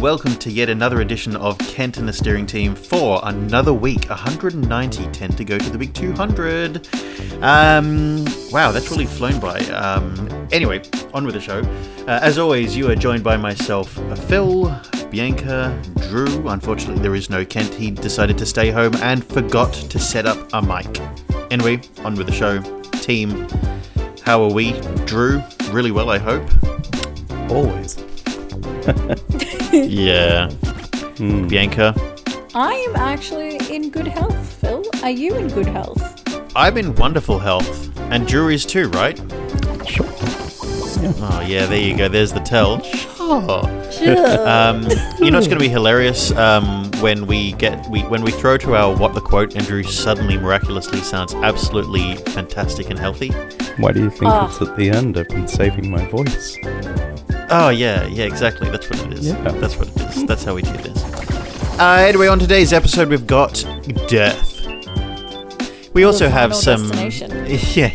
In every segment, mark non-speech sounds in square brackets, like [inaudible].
welcome to yet another edition of Kent and the Steering Team for another week. 190 tend to go to the big 200. Um, wow, that's really flown by. Um, anyway, on with the show. Uh, as always, you are joined by myself, Phil, Bianca, Drew. Unfortunately, there is no Kent. He decided to stay home and forgot to set up a mic. Anyway, on with the show. Team, how are we? Drew, really well, I hope. Always. [laughs] Yeah. Bianca, I am actually in good health, Phil. Are you in good health? I'm in wonderful health. And Drew is too, right? Sure. Oh, yeah, there you go. There's the tell. Sure. Sure. Um, you know it's going to be hilarious um, when we get we when we throw to our what the quote and Drew suddenly miraculously sounds absolutely fantastic and healthy. Why do you think Ah. it's at the end? I've been saving my voice. Oh yeah, yeah, exactly. That's what it is. Yeah. That's what it is. That's how we do this. Uh, anyway, on today's episode, we've got death. We also have some. [laughs] Yeah.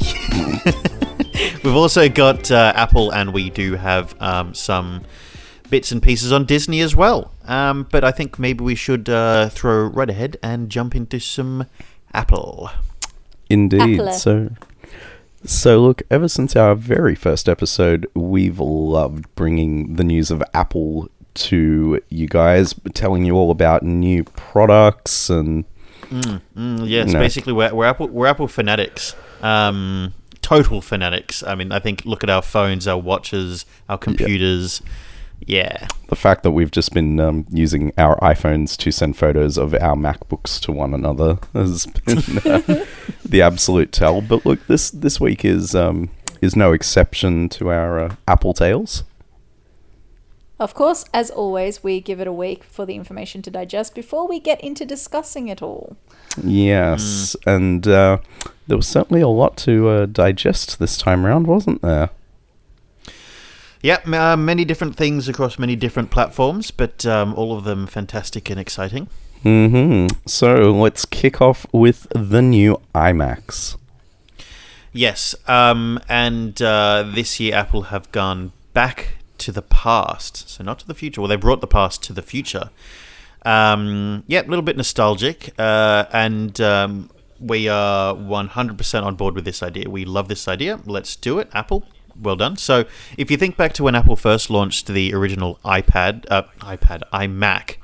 we've also got uh, Apple, and we do have um, some bits and pieces on Disney as well. Um, but I think maybe we should uh, throw right ahead and jump into some Apple. Indeed. Apple. So, so look. Ever since our very first episode, we've loved bringing the news of Apple to you guys, telling you all about new products and Mm, mm, yes, No. basically we're, we're Apple we're Apple fanatics. Um, total fanatics. I mean, I think look at our phones, our watches, our computers. Yeah. The fact that we've just been um, using our iPhones to send photos of our MacBooks to one another has [laughs] been uh, the absolute tell. But look, this this week is um, is no exception to our uh, Apple tales. of course, as always, we give it a week for the information to digest before we get into discussing it all. Yes, and uh, there was certainly a lot to uh, digest this time around, wasn't there? Yeah, uh, many different things across many different platforms, but um, all of them fantastic and exciting. hmm So let's kick off with the new iMacs. Yes, um, and uh, this year Apple have gone back to the past, so not to the future. Well, they brought the past to the future. Um, yeah, a little bit nostalgic, uh, and um, we are 100% on board with this idea. We love this idea. Let's do it, Apple. Well done. So, if you think back to when Apple first launched the original iPad, uh, iPad, iMac,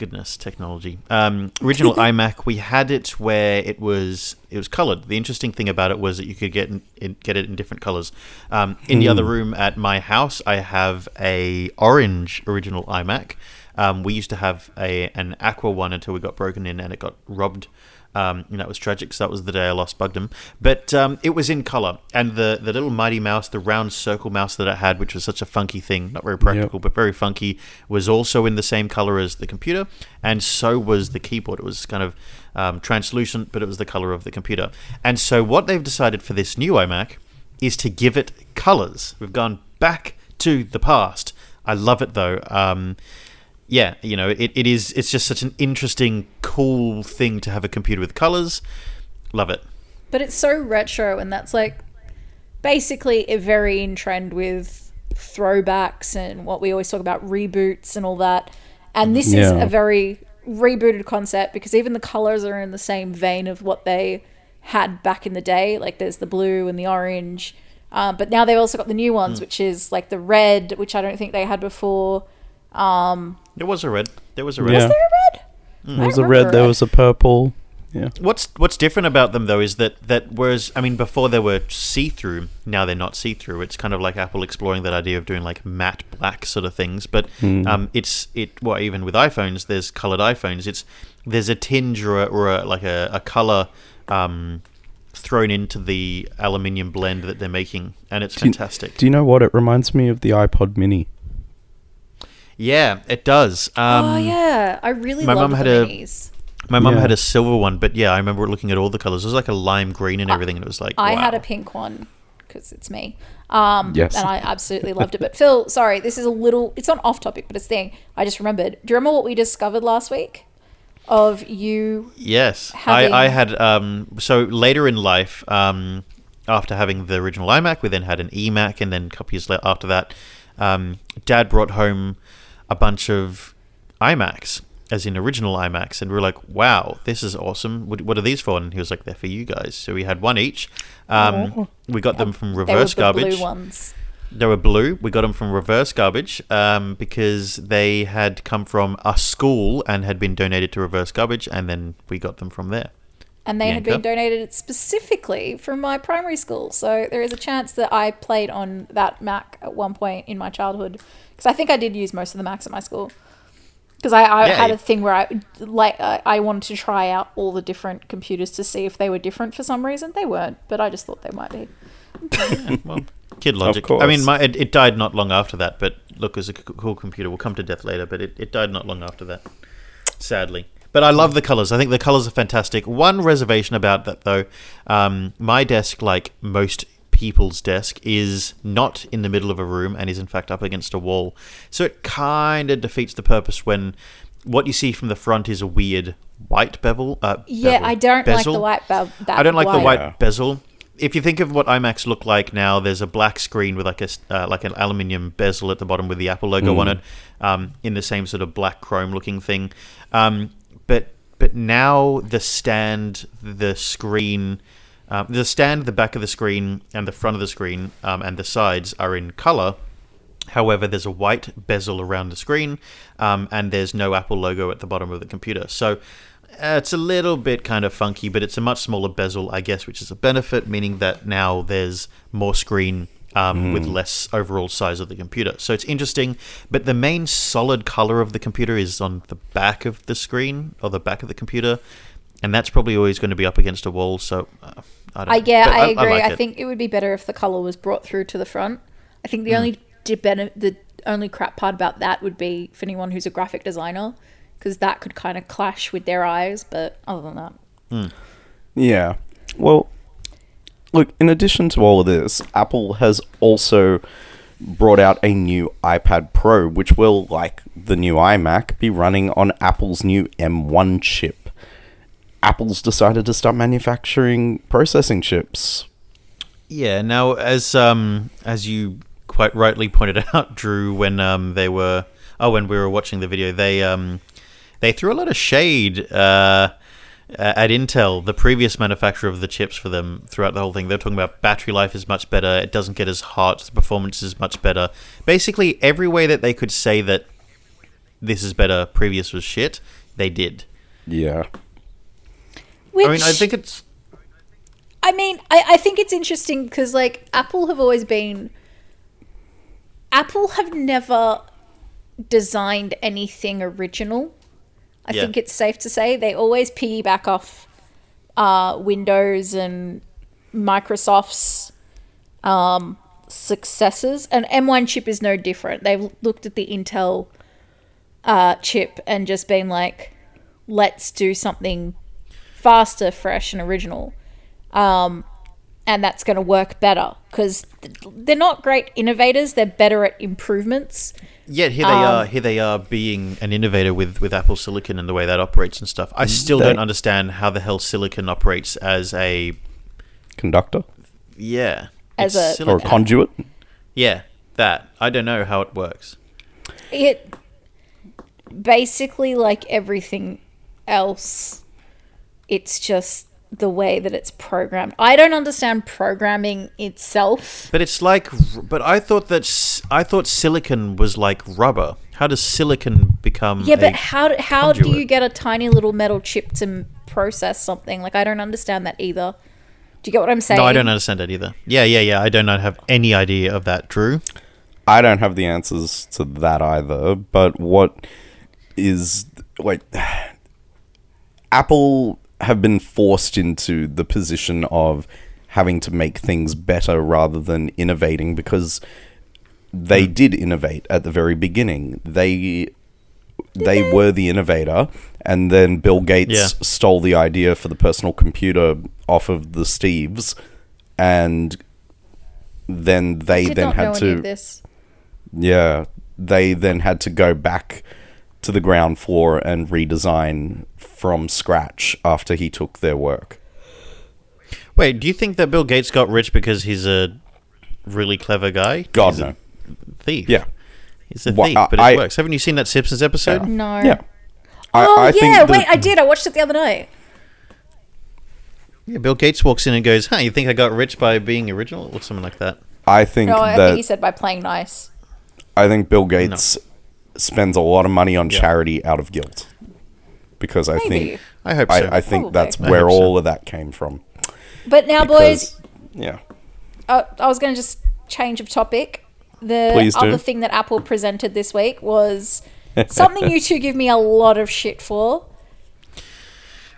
goodness, technology. Um, original [laughs] iMac, we had it where it was it was colored. The interesting thing about it was that you could get in, in, get it in different colors. Um, in the other room at my house, I have a orange original iMac. Um, we used to have a an aqua one until we got broken in and it got robbed. Um, and that was tragic. So that was the day I lost Bugdom. But um, it was in color, and the the little mighty mouse, the round circle mouse that it had, which was such a funky thing, not very practical, but very funky, was also in the same color as the computer, and so was the keyboard. It was kind of um, translucent, but it was the color of the computer. And so what they've decided for this new iMac is to give it colors. We've gone back to the past. I love it though. Um, yeah, you know, it, it is. It's just such an interesting, cool thing to have a computer with colors. Love it. But it's so retro, and that's like basically a very in trend with throwbacks and what we always talk about reboots and all that. And this is a very rebooted concept because even the colors are in the same vein of what they had back in the day. Like there's the blue and the orange. Um, but now they've also got the new ones, which is like the red, which I don't think they had before. There was a red. There was a red. Yeah. Is there a red? There was I a remember red, there was a purple. Yeah. What's What's different about them though is that that whereas I mean before they were see through, now they're not see through. It's kind of like Apple exploring that idea of doing like matte black sort of things. But um, it's it well even with iPhones, there's colored iPhones. It's there's a tinge or a, or a, like a, a color um, thrown into the aluminium blend that they're making, and it's Do you- fantastic. Do you know what? It reminds me of the iPod mini. Yeah, it does. Um, oh yeah, I really my love mum the had a- My mum Yeah. had a silver one, but yeah, I remember looking at all the colors. It was like a lime green and everything, and it was like I wow. had a pink one because it's me. Um, Yes. And I absolutely loved it. But Phil, sorry, this is a little, it's not off topic, but it's the thing. I just remembered. Do you remember what we discovered last week? Of you. Yes, having- I, I had. Um, so later in life, um, after having the original iMac, we then had an eMac, and then a couple years later after that, um, Dad brought home a bunch of iMacs, as in original iMacs, and we were like, "Wow, this is awesome! What, what are these for?" And he was like, "They're for you guys." So we had one each. Um, we got them from reverse They were the garbage. blue ones. They were blue. We got them from reverse garbage um, because they had come from a school and had been donated to reverse garbage, and then we got them from there. And they had been Bianca? donated specifically from my primary school. So there is a chance that I played on that Mac at one point in my childhood. Because I think I did use most of the Macs at my school. Because I, I Yeah, had a thing where I like I I wanted to try out all the different computers to see if they were different for some reason. They weren't, but I just thought they might be. Well, kid logic. I mean, my, it, it died not long after that, but look, it was a c- cool computer. We'll come to death later, but it, it died not long after that, sadly. But I love the colors. I think the colors are fantastic. One reservation about that, though, um, my desk, like most people's desk, is not in the middle of a room and is in fact up against a wall. So it kind of defeats the purpose when what you see from the front is a weird white bevel. Uh, Yeah, bevel, I don't like the white bevel. I don't like the white Yeah. bezel. If you think of what iMacs look like now, there's a black screen with like a uh, like an aluminium bezel at the bottom with the Apple logo on it, um, in the same sort of black chrome looking thing. Um, but but now the stand, the screen, um, the stand, the back of the screen, and the front of the screen, um, and the sides are in color. However, there's a white bezel around the screen, um, and there's no Apple logo at the bottom of the computer. So uh, it's a little bit kind of funky, but it's a much smaller bezel, I guess, which is a benefit, meaning that now there's more screen um, with less overall size of the computer. So it's interesting, but the main solid color of the computer is on the back of the screen or the back of the computer, and that's probably always going to be up against a wall. So uh, I don't I yeah, But I, agree. I, like it. think it would be better if the color was brought through to the front. I think the only di- the only crap part about that would be for anyone who's a graphic designer, because that could kind of clash with their eyes. But other than that, mm. Yeah. Well, look, in addition to all of this, Apple has also brought out a new iPad Pro, which will, like the new iMac, be running on Apple's new M1 chip. Apple's decided to start manufacturing processing chips. Yeah. Now, as um as you quite rightly pointed [laughs] out, Drew, when um they were oh when we were watching the video, they um they threw a lot of shade uh, Uh, at Intel, the previous manufacturer of the chips for them, throughout the whole thing. They're talking about battery life is much better. It doesn't get as hot. The performance is much better. Basically, every way that they could say that this is better, previous was shit. They did. Yeah. which I mean, I think it's I mean, I, I think it's interesting because like Apple have always been Apple have never designed anything original. I Yeah. think it's safe to say they always piggyback off uh, Windows and Microsoft's um, successors, and M1 chip is no different. They've looked at the Intel uh, chip and just been like, "Let's do something faster, fresh, and original." um, and that's going to work better because they're not great innovators. They're better at improvements. Yet here they Um, are. Here they are being an innovator with with Apple Silicon and the way that operates and stuff. I still They- don't understand how the hell Silicon operates as a Conductor yeah As it's a- or a conduit. yeah that I don't know how it works. It basically, like everything else, it's just the way that it's programmed. I don't understand programming itself. But it's like, but I thought that I thought silicon was like rubber. How does silicon become? Yeah, a but how do, how do you get a tiny little metal chip to process something? Like I don't understand that either. Do you get what I'm saying? No, I don't understand that either. Yeah, yeah, yeah. I do not have any idea of that, Drew. I don't have the answers to that either, but what is like [sighs] Apple have been forced into the position of having to make things better rather than innovating because they did innovate at the very beginning. They they were the innovator and then Bill Gates Yeah. stole the idea for the personal computer off of the Steves and then they then had to this. yeah, they then had to go back to the ground floor and redesign from scratch after he took their work. Wait, do you think that Bill Gates got rich because he's a really clever guy? God He's a no. thief. Yeah. He's a Wha- thief, but it I- works. Haven't you seen that Simpsons episode? No. Yeah. I, Oh I yeah, think that- wait, I did. I watched it the other night. Yeah, Bill Gates walks in and goes, "Huh, you think I got rich by being original or something like that?" I think No, I that think he said by playing nice. I think Bill Gates spends a lot of money on Yeah. charity out of guilt. Because I Maybe. think I hope so. I, I think Probably. that's I where hope so. all of that came from. But now, boys, yeah. uh, I was going to just change of topic. The Please do. other thing that Apple presented this week was [laughs] something you two give me a lot of shit for.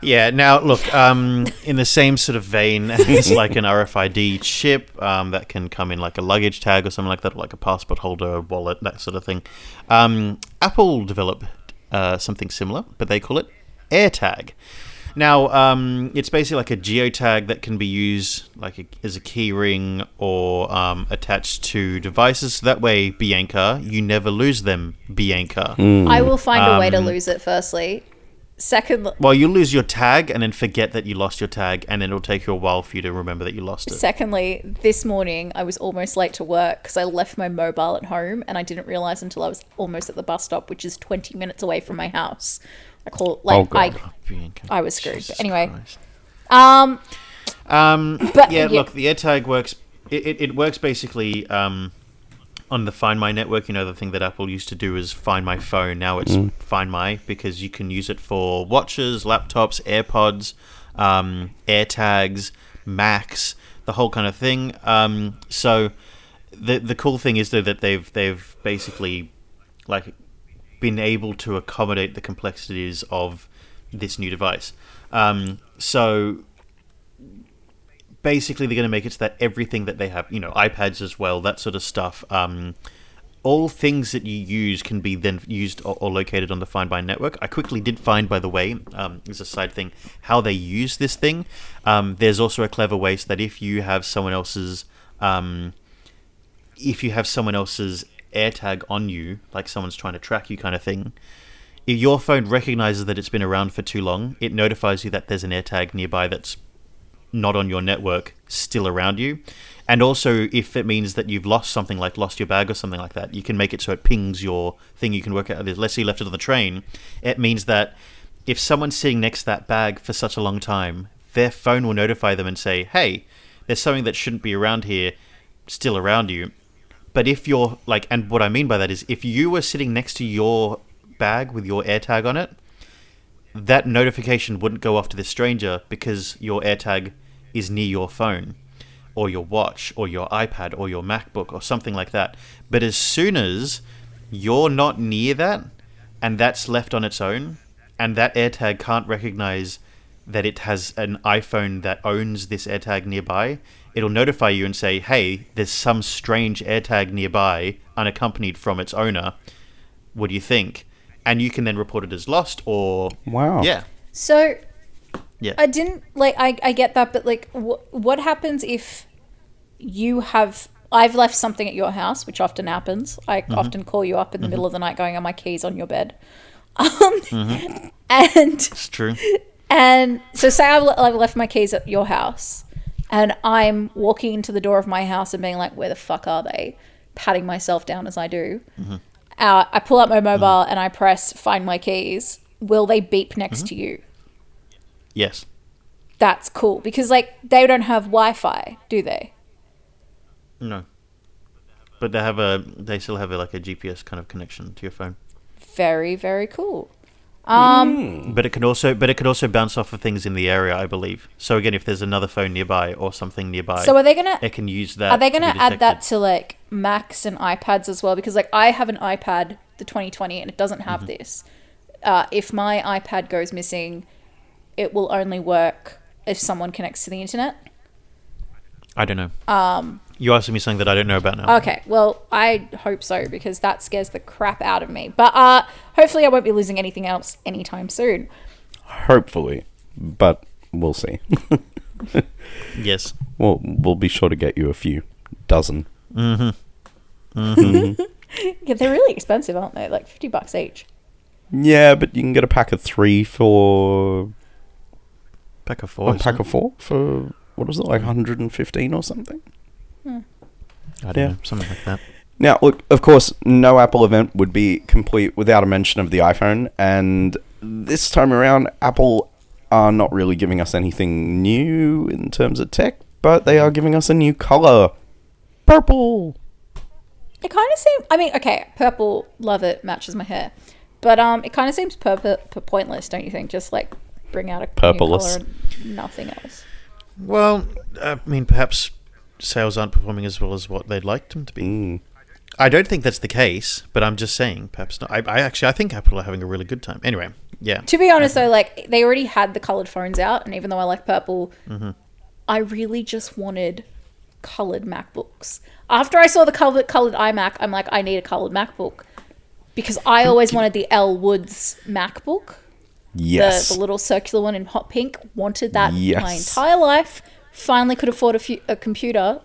Yeah. Now, look, um, in the same sort of vein [laughs] as like an RFID chip um, that can come in like a luggage tag or something like that, or like a passport holder, wallet, that sort of thing. Um, Apple developed uh, something similar, but they call it AirTag. Now, um, it's basically like a geotag that can be used like a, as a key ring or um, attached to devices. So that way, Bianca, you never lose them, Bianca. I will find a way to Um, lose it. Firstly, second, Well, you lose your tag and then forget that you lost your tag, and then it'll take you a while for you to remember that you lost it. secondly, this morning I was almost late to work because I left my mobile at home and I didn't realize until I was almost at the bus stop, which is twenty minutes away from my house. I call like Oh, God. I Bianca. I was screwed. Jesus But anyway. Christ. um Um, But- yeah, yeah. look, the AirTag works. It, it, it works basically um, on the Find My network. You know, the thing that Apple used to do is Find My phone. Now it's Find My because you can use it for watches, laptops, AirPods, um, AirTags, Macs, the whole kind of thing. Um, so the the cool thing is though that they've they've basically like been able to accommodate the complexities of this new device. Um, so basically, they're going to make it so that everything that they have, you know, iPads as well, that sort of stuff, um, all things that you use can be then used or, or located on the Find My network. I quickly did find, by the way, um, as a side thing, how they use this thing. Um, there's also a clever way so that if you have someone else's um, if you have someone else's AirTag on you, like someone's trying to track you, kind of thing, if your phone recognizes that it's been around for too long, it notifies you that there's an AirTag nearby that's not on your network, still around you. And also, if it means that you've lost something, like lost your bag or something like that, you can make it so it pings your thing. You can work out. Let's say you left it on the train. It means that if someone's sitting next to that bag for such a long time, their phone will notify them and say, "Hey, there's something that shouldn't be around here, still around you." But if you're like, and what I mean by that is, if you were sitting next to your bag with your AirTag on it, that notification wouldn't go off to the stranger because your AirTag is near your phone or your watch or your iPad or your MacBook or something like that. But as soon as you're not near that and that's left on its own and that AirTag can't recognize that it has an iPhone that owns this AirTag nearby, it'll notify you and say, "Hey, there's some strange AirTag nearby unaccompanied from its owner. What do you think?" And you can then report it as lost or Wow. yeah. so Yeah. I didn't like I, I get that, but like wh- what happens if you have I've left something at your house, which often happens. I mm-hmm. often call you up in the middle of the night going, Are my keys on your bed? [laughs] Um, mm-hmm. and It's true. and so say I've, I've left my keys at your house and I'm walking into the door of my house and being like, Where the fuck are they? Patting myself down as I do. Mm-hmm. Uh, I pull out my mobile and I press find my keys. Will they beep next to you? Yes. that's cool because like they don't have Wi-Fi, do they? No. But they have a they still have a, like a GPS kind of connection to your phone. Very very cool. Um, But it can also but it can also bounce off of things in the area, I believe. So again, if there's another phone nearby or something nearby, so are they gonna it can use that. are they gonna add that to like Macs and iPads as well? Because like I have an iPad, the 2020, and it doesn't have Mm-hmm. this. Uh, if my iPad goes missing, it will only work if someone connects to the internet. I don't know. Um, You're asking me something that I don't know about now. Okay, well, I hope so because that scares the crap out of me. But uh, hopefully, I won't be losing anything else anytime soon. Hopefully, but we'll see. [laughs] yes. we'll we'll be sure to get you a few dozen. Mm-hmm. Mm-hmm. [laughs] yeah, they're really expensive, aren't they? Like fifty bucks each. Yeah, but you can get a pack of three for Pack of four. a pack of four for what was it like 115 or something? I don't yeah. know, something like that. Now, look, of course, no Apple event would be complete without a mention of the iPhone, and this time around, Apple are not really giving us anything new in terms of tech, but they are giving us a new color purple. It kind of seems. I mean, okay, purple, love it, matches my hair, but um, it kind of seems purple, pointless, don't you think? Just like bring out a new Purpleless. color and nothing else. Well, I mean, perhaps sales aren't performing as well as what they'd like them to be. Mm. I don't think that's the case, but I'm just saying, perhaps not. I, I actually, I think Apple are having a really good time. Anyway, yeah. To be honest, though, like they already had the colored phones out, and even though I like purple, I really just wanted colored MacBooks. After I saw the colored colored iMac, I'm like, I need a colored MacBook because I always wanted the Elle Woods MacBook, Yes. the, the little circular one in hot pink. Wanted that my entire life. Finally, could afford a, few, a computer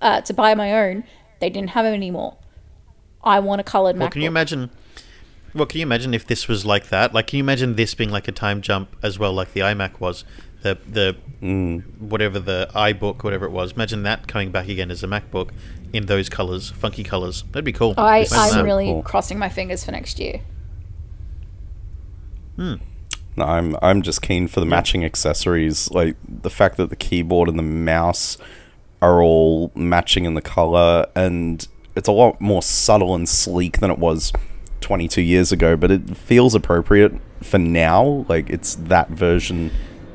uh, to buy my own. They didn't have it anymore. I want a colored Well, MacBook. can you imagine? Well, can you imagine if this was like that? Like, can you imagine this being like a time jump as well, like the iMac was, the the whatever the iBook, whatever it was. Imagine that coming back again as a MacBook in those colors, funky colors. That'd be cool. I, I'm that. really Cool. crossing my fingers for next year. No, I'm I'm just keen for the matching accessories, like the fact that the keyboard and the mouse are all matching in the color, and it's a lot more subtle and sleek than it was 22 years ago. But it feels appropriate for now. Like it's that version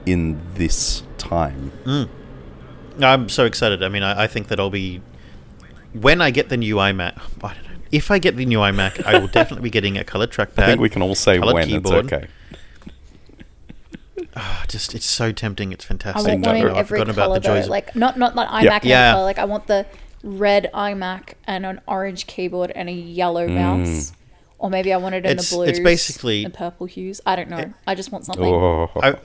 in this time. Mm. I'm so excited. I mean, I, I think that I'll be when I get the new iMac. I don't know. If I get the new iMac, I will [laughs] definitely be getting a color trackpad. I think we can all say when keyboard. it's okay. Ah, just it's so tempting. It's I fantastic. want one in I've every forgotten about color the though. joys. of- Like not not not iMac Yeah. Yeah. color. Like I want the red iMac and an orange keyboard and a yellow mouse. Or maybe I want it in It's- the blues it's basically- and purple hues. I don't know. I just want something. Oh, I,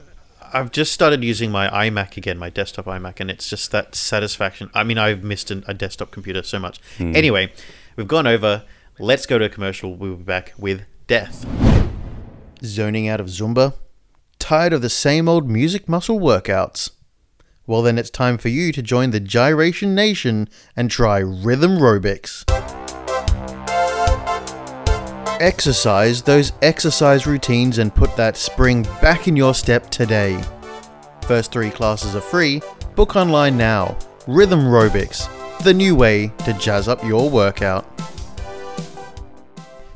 I've just started using my iMac again, my desktop iMac, and it's just that satisfaction. I mean, I've missed an, a desktop computer so much. Anyway, we've gone over. Let's go to a commercial. We'll be back with Death. Zoning out of Zumba? Tired of the same old music muscle workouts? Well, then it's time for you to join the Gyration Nation and try Rhythm Robics. Exercise those exercise routines and put that spring back in your step today. First three classes are free. Book online now. Rhythm Robics, the new way to jazz up your workout.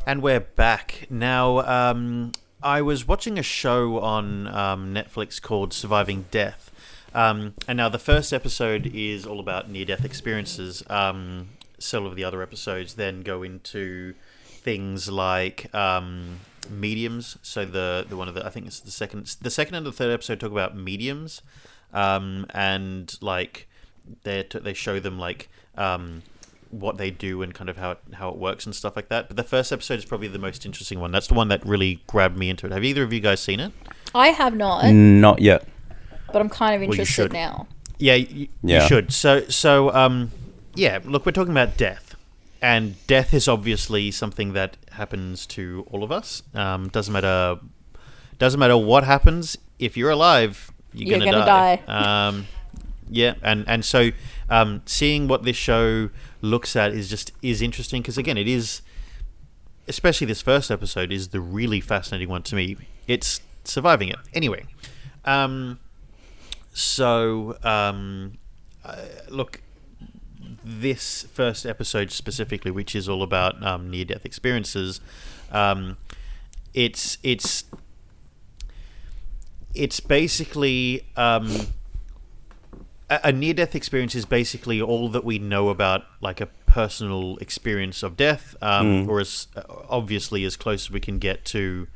And we're back. Now, um, I was watching a show on um, Netflix called Surviving Death. Um, and now the first episode is all about near death experiences. Um, several of the other episodes then go into things like um, mediums. So the the one of the I think it's the second the second and the third episode talk about mediums, um, and like they they show them like um, what they do and kind of how it, how it works and stuff like that. But the first episode is probably the most interesting one. That's the one that really grabbed me into it. Have either of you guys seen it? I have not, not yet. but I'm kind of interested should. now. Yeah, you, Yeah. you should. So, so, um, yeah. Look, we're talking about death, and death is obviously something that happens to all of us. Um, doesn't matter. Doesn't matter what happens. If you're alive, you're, You're gonna, gonna die. die. Um, yeah, and and so um, seeing what this show looks at is just is interesting because again, it is, especially this first episode is the really fascinating one to me. It's surviving it anyway. Um, so um, uh, look, this first episode specifically, which is all about um, near-death experiences, um, it's it's it's basically um, a, a near-death experience is basically all that we know about like a personal experience of death, um, or as uh, obviously as close as we can get to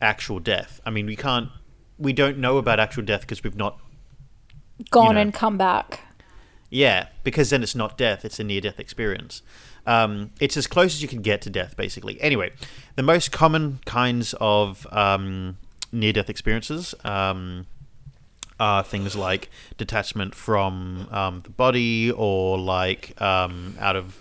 actual death. I mean, we can't, we don't know about actual death because we've not Gone know. and come back. yeah, because then it's not death; it's a near-death experience. Um, it's as close as you can get to death, basically. Anyway, the most common kinds of um, near-death experiences um, are things like detachment from um, the body, or like um, out of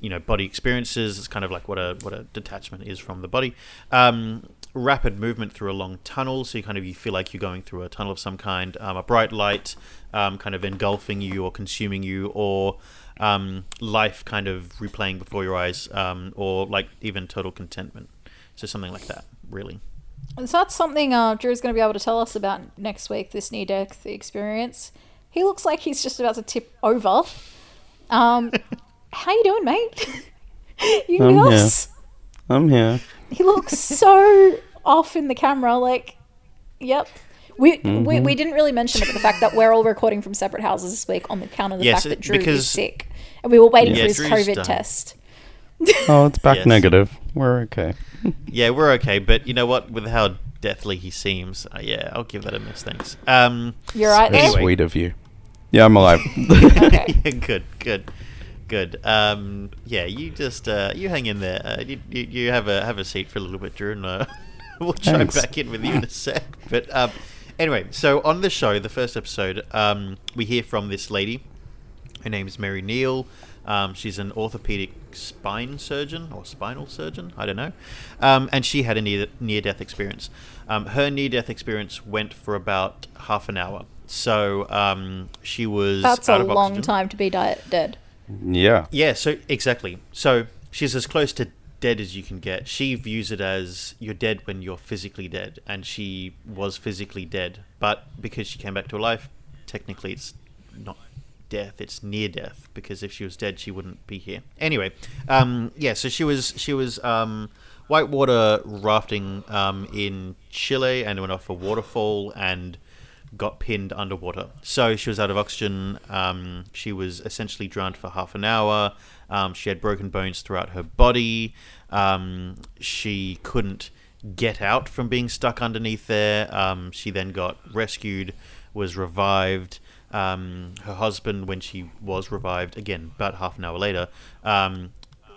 you know body experiences. It's kind of like what a what a detachment is from the body. Um, rapid movement through a long tunnel, so you kind of you feel like you're going through a tunnel of some kind. Um, a bright light, um, kind of engulfing you or consuming you, or um, life kind of replaying before your eyes, um, or like even total contentment. So something like that, really. And so that's something uh, Drew's going to be able to tell us about next week. This near death experience. He looks like he's just about to tip over. Um, [laughs] how you doing, mate? [laughs] you I'm with here. I'm here. He looks [laughs] so off in the camera. Like, yep. We, we, we didn't really mention it, but the fact that we're all recording from separate houses this week on the count of the Yes, fact that Drew is sick, and we were waiting Yeah, for his Drew's COVID done. test. [laughs] Oh, it's back Yes. negative. We're okay. [laughs] Yeah, we're okay, but you know what? With how deathly he seems, uh, yeah, I'll give that a miss. Thanks. Um, You're right Anyway. sweet of you. Yeah, I'm alive. [laughs] Okay. good, good, good. Um, yeah, you just uh, you hang in there. Uh, you, you you have a have a seat for a little bit, Drew, and uh, we'll chime Thanks. back in with you in a sec. But um, anyway, so on the show, the first episode, um, we hear from this lady. Her name is Mary Neal. Um, she's an orthopedic spine surgeon or spinal surgeon. I don't know. Um, and she had a near near death experience. Um, her near death experience went for about half an hour. So um, she was That's a of long oxygen. time to be di- dead. yeah. Yeah, so exactly. So she's as close to dead as you can get. She views it as you're dead when you're physically dead, and she was physically dead. But because she came back to life, technically it's not death; it's near death. Because if she was dead, she wouldn't be here. Anyway, um, yeah. So she was she was um, whitewater rafting um, in Chile and went off a waterfall and got pinned underwater. So she was out of oxygen. Um, she was essentially drowned for half an hour. Um, she had broken bones throughout her body. Um, she couldn't get out from being stuck underneath there. Um, she then got rescued, was revived. Um, her husband, when she was revived, again about half an hour later, um,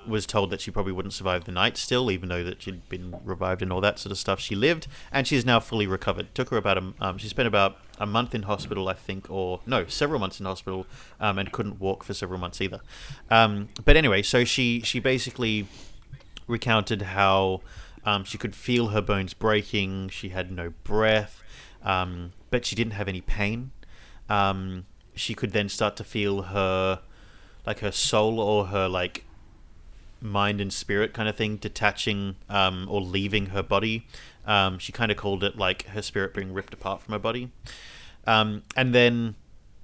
was told that she probably wouldn't survive the night still, even though that she'd been revived and all that sort of stuff. She lived, and she's now fully recovered. Took her about a, um, she spent about a month in hospital, I think, or no, several months in hospital, um, and couldn't walk for several months either. Um, but anyway, so she she basically recounted how um, she could feel her bones breaking. She had no breath, um, but she didn't have any pain. Um, she could then start to feel her, like her soul or her like mind and spirit kind of thing detaching um, or leaving her body. Um, she kind of called it like her spirit being ripped apart from her body. Um, and then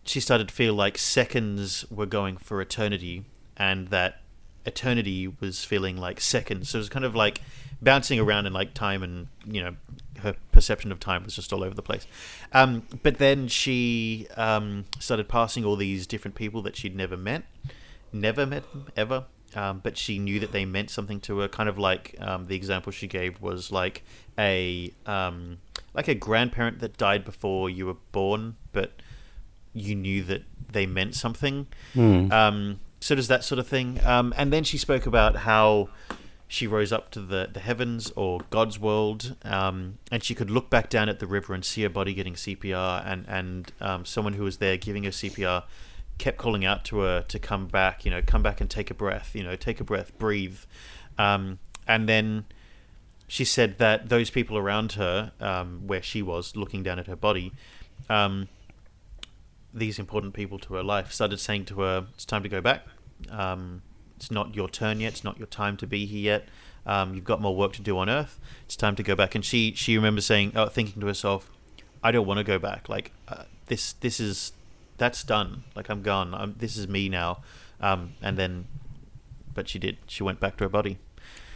she started to feel like seconds were going for eternity and that eternity was feeling like seconds. So it was kind of like bouncing around in like time and, you know, her perception of time was just all over the place. Um, but then she um, started passing all these different people that she'd never met, never met them ever. Um, but she knew that they meant something to her. Kind of like um, the example she gave was like a um, like a grandparent that died before you were born, but you knew that they meant something. Um, so does that sort of thing. Um, and then she spoke about how she rose up to the, the heavens or God's world, um, and she could look back down at the river and see her body getting CPR, and and um, someone who was there giving her CPR kept calling out to her to come back, you know, come back and take a breath, you know, take a breath, breathe, um, and then she said that those people around her, um, where she was looking down at her body, um, these important people to her life started saying to her, "It's time to go back. Um, it's not your turn yet. It's not your time to be here yet. Um, you've got more work to do on Earth. It's time to go back." And she she remembers saying, oh, thinking to herself, "I don't want to go back. Like uh, this this is that's done. Like I'm gone. I'm, this is me now." Um, and then, but she did. She went back to her body.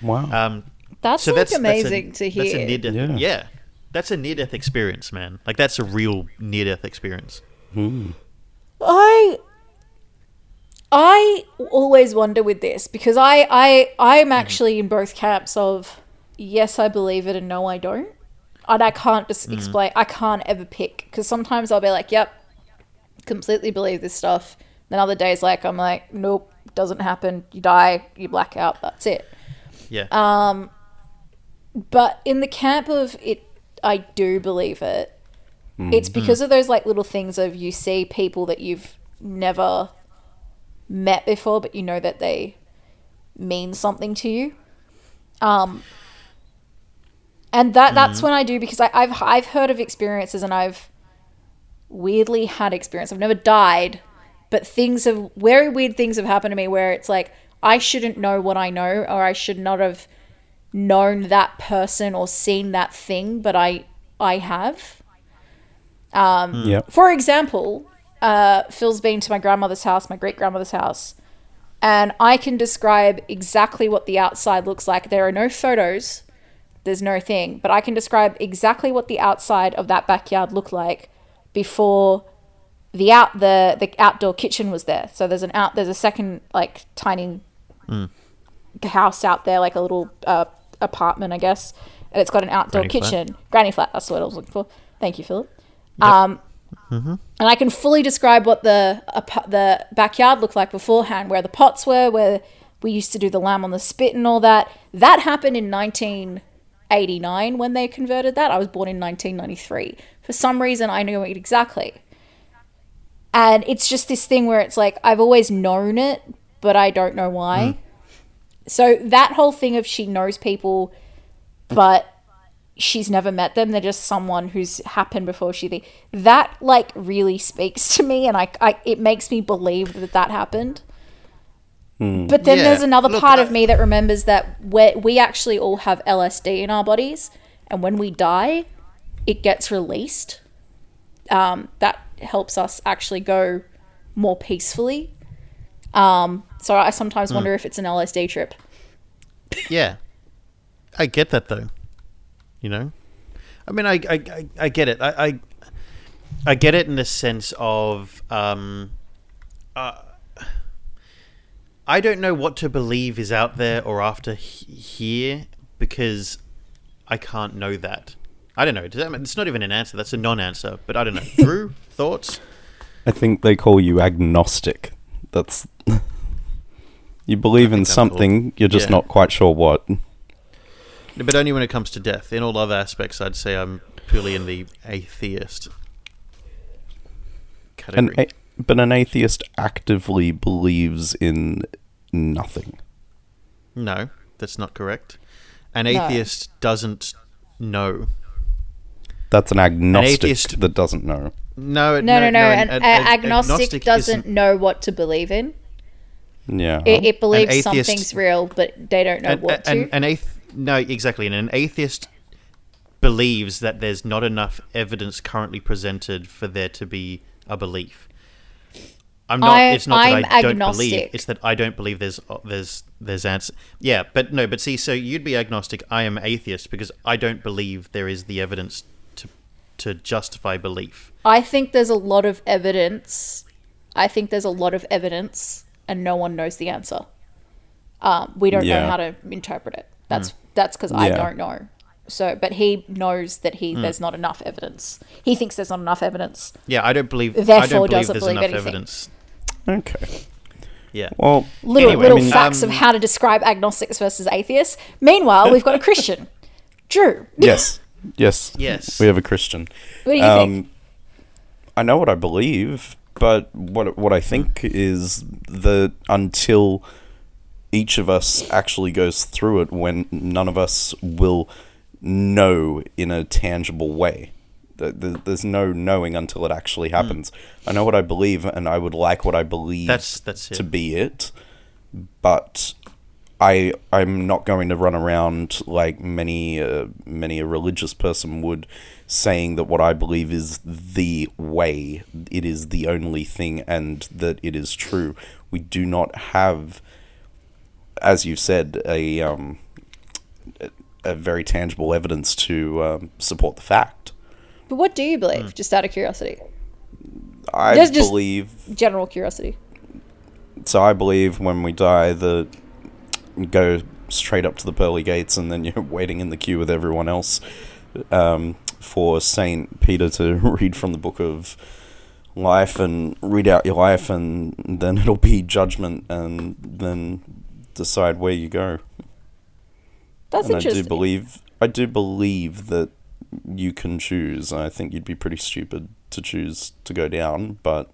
Wow. Um, That's so like that's amazing that's a, to That's a hear. near death. Yeah. Yeah. that's a near death experience, man. Like that's a real near death experience. Hmm. I I always wonder with this because I I I'm mm-hmm. actually in both camps of yes I believe it and no I don't. And I can't just mm-hmm. explain I can't ever pick because sometimes I'll be like, "Yep, completely believe this stuff." Then other days like I'm like, "Nope, doesn't happen. You die, you black out, that's it." Yeah. Uh, But in the camp of it I do believe it. It's mm-hmm. because of those like little things of you see people that you've never met before, but you know that they mean something to you. Um, and that that's when I do because I, I've I've heard of experiences and I've weirdly had experience. I've never died, but things have very weird things have happened to me where it's like I shouldn't know what I know, or I should not have known that person or seen that thing, but I I have. Um, Yeah. For example, uh, Phil's been to my grandmother's house, my great grandmother's house, and I can describe exactly what the outside looks like. There are no photos, there's no thing, but I can describe exactly what the outside of that backyard looked like before the out the the outdoor kitchen was there. So there's an out there's a second like tiny house out there, like a little uh, apartment, I guess, and it's got an outdoor Granny flat. kitchen, granny flat. That's what I was looking for. Thank you, Philip. Um, Mm-hmm. and I can fully describe what the ap- the backyard looked like beforehand, where the pots were, where we used to do the lamb on the spit and all that. That happened in 1989 when they converted that. I was born in 1993. For some reason, I knew it exactly. And it's just this thing where it's like I've always known it, but I don't know why. Mm. So that whole thing of she knows people, but she's never met them. They're just someone who's happened before she. That like really speaks to me, and I, I it makes me believe that that happened. But then Yeah, there's another look, part I- of me that remembers that we we actually all have LSD in our bodies, and when we die, it gets released. Um, that helps us actually go more peacefully. Um, so I sometimes Hmm. wonder if it's an LSD trip. Yeah, I get that though. You know, I mean, I I, I, I get it. I, I I get it in the sense of um, uh, I don't know what to believe is out there or after he- here because I can't know that. I don't know. Does that mean- It's not even an answer. That's a non-answer. But I don't know. [laughs] Drew, thoughts? I think they call you agnostic. That's [laughs] you believe in think I'm something, you're just Yeah. not quite sure what. But only when it comes to death. In all other aspects, I'd say I'm purely in the atheist An category. a- but an atheist actively believes in nothing. No, that's not correct. An atheist doesn't know. That's an agnostic atheist- that doesn't know. No, No, no, no. an- An, a- a- a- agnostic, doesn't isn't- know what to believe in. Yeah. It, it believes atheist- something's real, but they don't know An, what an, to. an athe- no, exactly. And an atheist believes that there's not enough evidence currently presented for there to be a belief. I'm not. I- it's not that I'm I don't believe. It's that I don't believe there's uh, there's there's answer. Yeah, but no. But see, so you'd be agnostic. I am atheist because I don't believe there is the evidence to to justify belief. I think there's a lot of evidence. I think there's a lot of evidence, and no one knows the answer. Um, we don't know how to interpret it. That's that's because I Yeah. don't know. So, but he knows that he there's not enough evidence. He thinks there's not enough evidence. Yeah, I don't believe. I Therefore don't believe doesn't there's believe enough anything. evidence. Okay. Yeah. Well, Little Anyway, little I mean, facts um, of how to describe agnostics versus atheists. Meanwhile, we've got a Christian, [laughs] Drew. yes. [laughs] Yes. Yes. We have a Christian. What do you Um, think? I know what I believe, but what what I think is that until each of us actually goes through it, when none of us will know in a tangible way. Th- th- There's no knowing until it actually happens. I know what I believe, and I would like what I believe That's that's to be it, but I I'm not going to run around like many uh, many a religious person would, saying that what I believe is the way, it is the only thing, and that it is true. We do not have, as you said, a um, a, a very tangible evidence to um, support the fact. But what do you believe? Just out of curiosity, I Just- just- believe general curiosity. so I believe when we die that you go straight up to the pearly gates and then you're [laughs] waiting in the queue with everyone else um, for Saint Peter to [laughs] read from the book of life and read out your life and then it'll be judgment and then decide where you go. That's and I do believe I do believe that you can choose. I think you'd be pretty stupid to choose to go down, but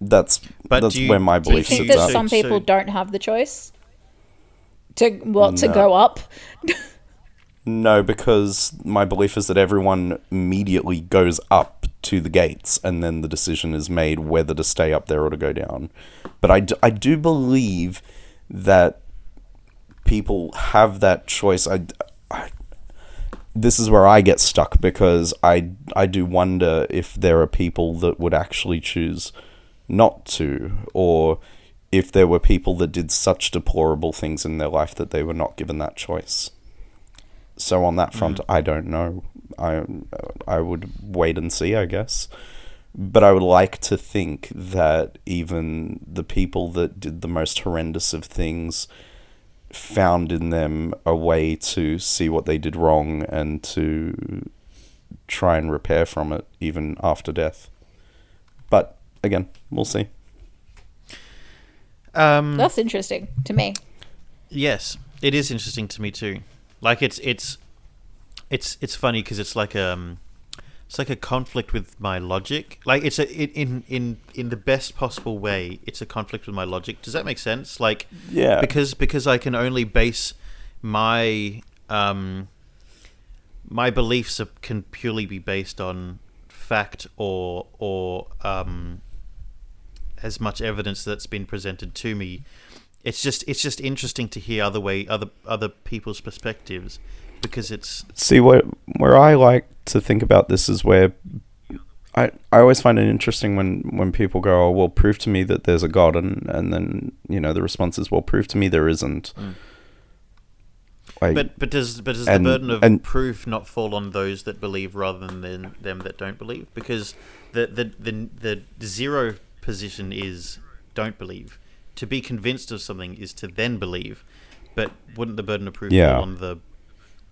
that's But that's you- where my do you Do you belief think that sits at. some so- people don't have the choice to well to go up? No, because my belief is that everyone immediately goes up to the gates and then the decision is made whether to stay up there or to go down. But I, d- I do believe that people have that choice. I, I, this is where I get stuck because I, I do wonder if there are people that would actually choose not to, or if there were people that did such deplorable things in their life that they were not given that choice. So on that front, mm. I don't know. I I would wait and see, I guess. But I would like to think that even the people that did the most horrendous of things found in them a way to see what they did wrong and to try and repair from it even after death. But again, we'll see. Um, That's interesting to me. Yes, it is interesting to me too. Like it's it's it's it's funny because it's like um it's like a conflict with my logic. Like it's a in in in the best possible way. It's a conflict with my logic. Does that make sense? Like Yeah. because because I can only base my um my beliefs are, can purely be based on fact or or um as much evidence that's been presented to me it's just it's just interesting to hear other way other other people's perspectives because it's See where where I like to think about this is where I I always find it interesting when when people go, "Oh, well, prove to me that there's a God," and and then you know the response is, "Well, prove to me there isn't." Mm. Like, but but does but does and- the burden of and- proof not fall on those that believe rather than them, them that don't believe? Because the, the the the zero position is don't believe. To be convinced of something is to then believe. But wouldn't the burden of proof Yeah. fall on the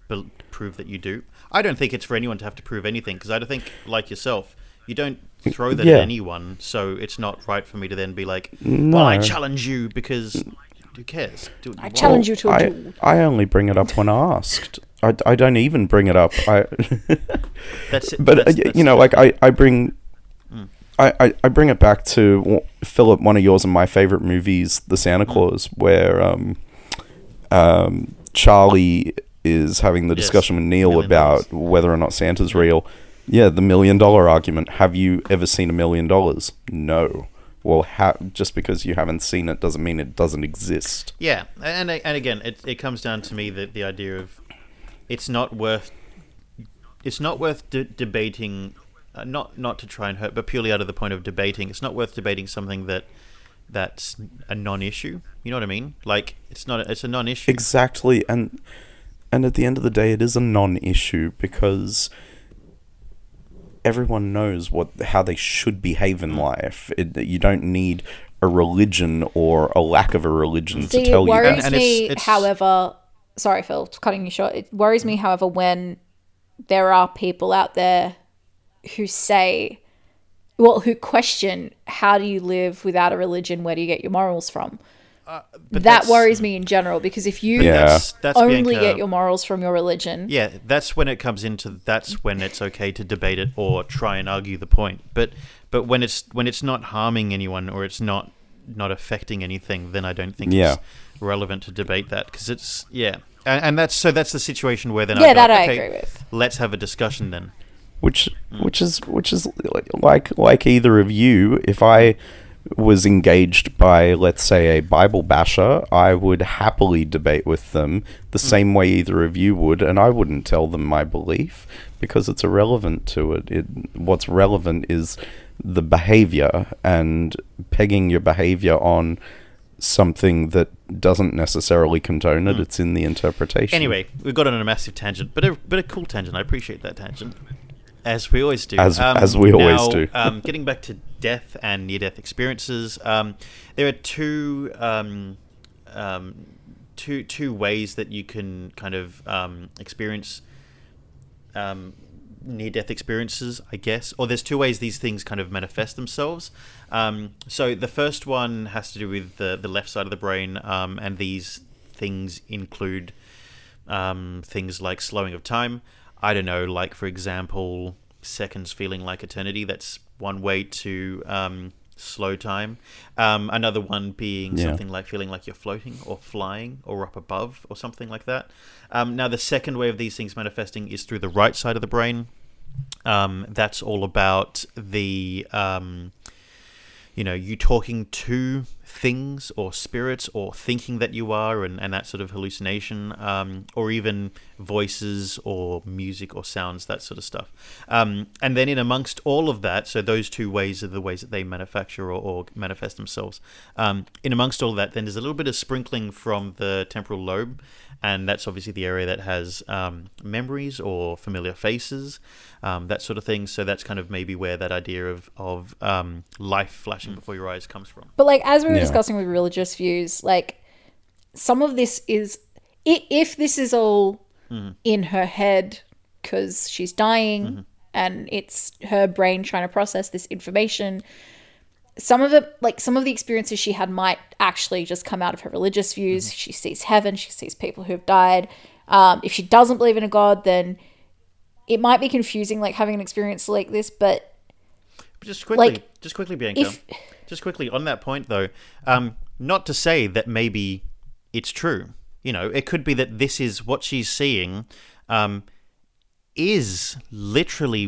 bel prove that you do I don't think it's for anyone to have to prove anything because I don't think like yourself you don't throw that Yeah. at anyone so it's not right for me to then be like well I challenge you because who cares do what you I want. challenge you to a I, duel. I only bring it up when asked. I, I don't even bring it up. I [laughs] that's it but that's, uh, that's you know, the- like I, I bring, Mm. I, I, I bring it back to Philip, one of yours and my favorite movies, The Santa Mm. Claus, where um, um, Charlie is having the Yes, discussion with Neil million about dollars. whether or not Santa's real. Yeah, the million dollar argument. Have you ever seen a million dollars? No. Well, ha- just because you haven't seen it doesn't mean it doesn't exist. Yeah, and and again, it it comes down to me that the idea of it's not worth it's not worth de- debating, uh, not not to try and hurt, but purely out of the point of debating. It's not worth debating something that that's a non-issue. You know what I mean? Like it's not a, it's a non-issue. Exactly, and and at the end of the day, it is a non-issue because everyone knows what how they should behave in life. It, you don't need a religion or a lack of a religion See, to tell you. it you worries that. And it's- me, it's- however. Sorry, Phil, cutting you short. It worries me, however, when there are people out there who say, well, who question how do you live without a religion? Where do you get your morals from? Uh, but that worries me in general because if you Yeah. That's, that's only Bianca- get your morals from your religion, Yeah, that's when it comes into that's when it's okay to debate it or try and argue the point. But but when it's when it's not harming anyone or it's not not affecting anything, then I don't think Yeah. it's relevant to debate that because it's yeah, and, and that's so that's the situation where then Yeah, I'd that like, I okay, agree with. Let's have a discussion then. which mm. which is which is like like either of you if i was engaged by let's say a bible basher i would happily debate with them the hmm. same way either of you would and i wouldn't tell them my belief because it's irrelevant to it, it what's relevant is the behavior and pegging your behavior on something that doesn't necessarily condone it hmm. it's in the interpretation Anyway, we've got on a massive tangent, but a but a cool tangent. I appreciate that tangent, as we always do. As- um, as we always now, do. um, getting back to death and near-death experiences, um, there are two um, um, two two ways that you can kind of um, experience near death experiences, I guess. Or there's two ways these things kind of manifest themselves. Um, so the first one has to do with the, the left side of the brain, um, and these things include um, things like slowing of time. I don't know, like for example, seconds feeling like eternity. That's one way to um, slow time. Um, another one being Yeah. something like feeling like you're floating or flying or up above or something like that. Um, now, the second way of these things manifesting is through the right side of the brain. Um, that's all about the um, you know, you talking to things or spirits or thinking that you are and, and that sort of hallucination, um, or even voices or music or sounds, that sort of stuff. Um, and then in amongst all of that, so those two ways are the ways that they manufacture or, or manifest themselves. Um, in amongst all of that, then there's a little bit of sprinkling from the temporal lobe, and that's obviously the area that has um, memories or familiar faces, um, that sort of thing. So that's kind of maybe where that idea of of um, life flashing before your eyes comes from. But like as we were Yeah. discussing with religious views, like some of this is if this is all in her head because she's dying and it's her brain trying to process this information. Some of it, like some of the experiences she had, might actually just come out of her religious views. She sees heaven, she sees people who have died. Um, if she doesn't believe in a god, then it might be confusing, like having an experience like this. But But just quickly, Like, just quickly, Bianca. if- just quickly on that point, though, um, not to say that maybe it's true. You know, it could be that this is what she's seeing, um, is literally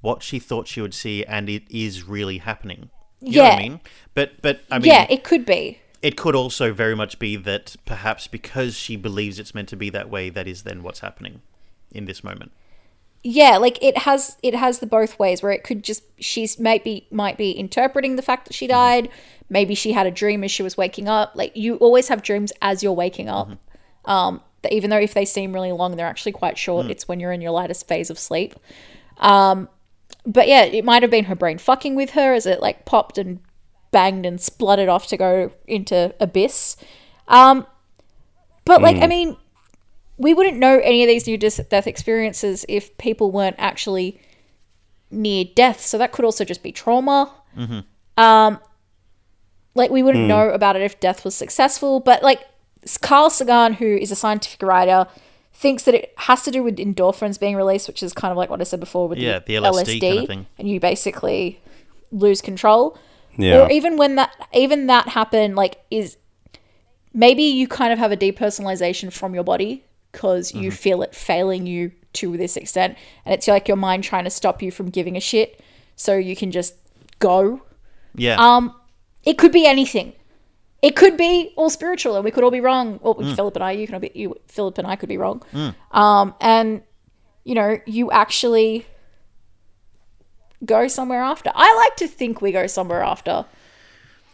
what she thought she would see, and it is really happening. You know what I Yeah. mean? But but I mean, yeah, it could be. it could also very much be that perhaps because she believes it's meant to be that way, that is then what's happening in this moment. yeah like it has it has the both ways where it could just she's maybe might be interpreting the fact that she died maybe she had a dream as she was waking up like you always have dreams as you're waking up um that even though if they seem really long they're actually quite short it's when you're in your lightest phase of sleep um but yeah it might have been her brain fucking with her as it like popped and banged and spluttered off to go into abyss um but like i mean we wouldn't know any of these near death experiences if people weren't actually near death. So that could also just be trauma. Um, like we wouldn't know about it if death was successful. But like Carl Sagan, who is a scientific writer, thinks that it has to do with endorphins being released, which is kind of like what I said before with Yeah, the, the LSD kind of thing. and you basically lose control. Yeah. Or even when that even that happened, like is maybe you kind of have a depersonalization from your body because you Mm-hmm. feel it failing you to this extent, and it's like your mind trying to stop you from giving a shit, so you can just go. Yeah. Um, it could be anything. It could be all spiritual, and we could all be wrong. Well, Mm. Philip and I, you can be, you, Philip and I could be wrong. Um, and you know, you actually go somewhere after. I like to think we go somewhere after,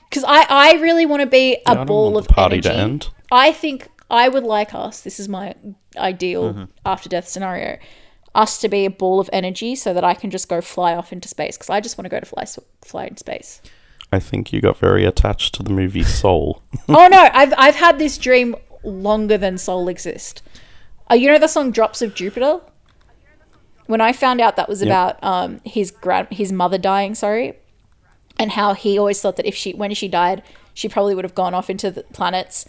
because I, I really want to be a don't ball of party energy. to end. I think I would like us. This is my ideal Mm-hmm. after death scenario. Us to be a ball of energy, so that I can just go fly off into space. Because I just want to go to fly fly in space. I think you got very attached to the movie Soul. [laughs] oh no, I've I've had this dream longer than Soul exist. Uh, you know the song "Drops of Jupiter." When I found out that was Yep. about um, his grand his mother dying, sorry, and how he always thought that if she when she died, she probably would have gone off into the planets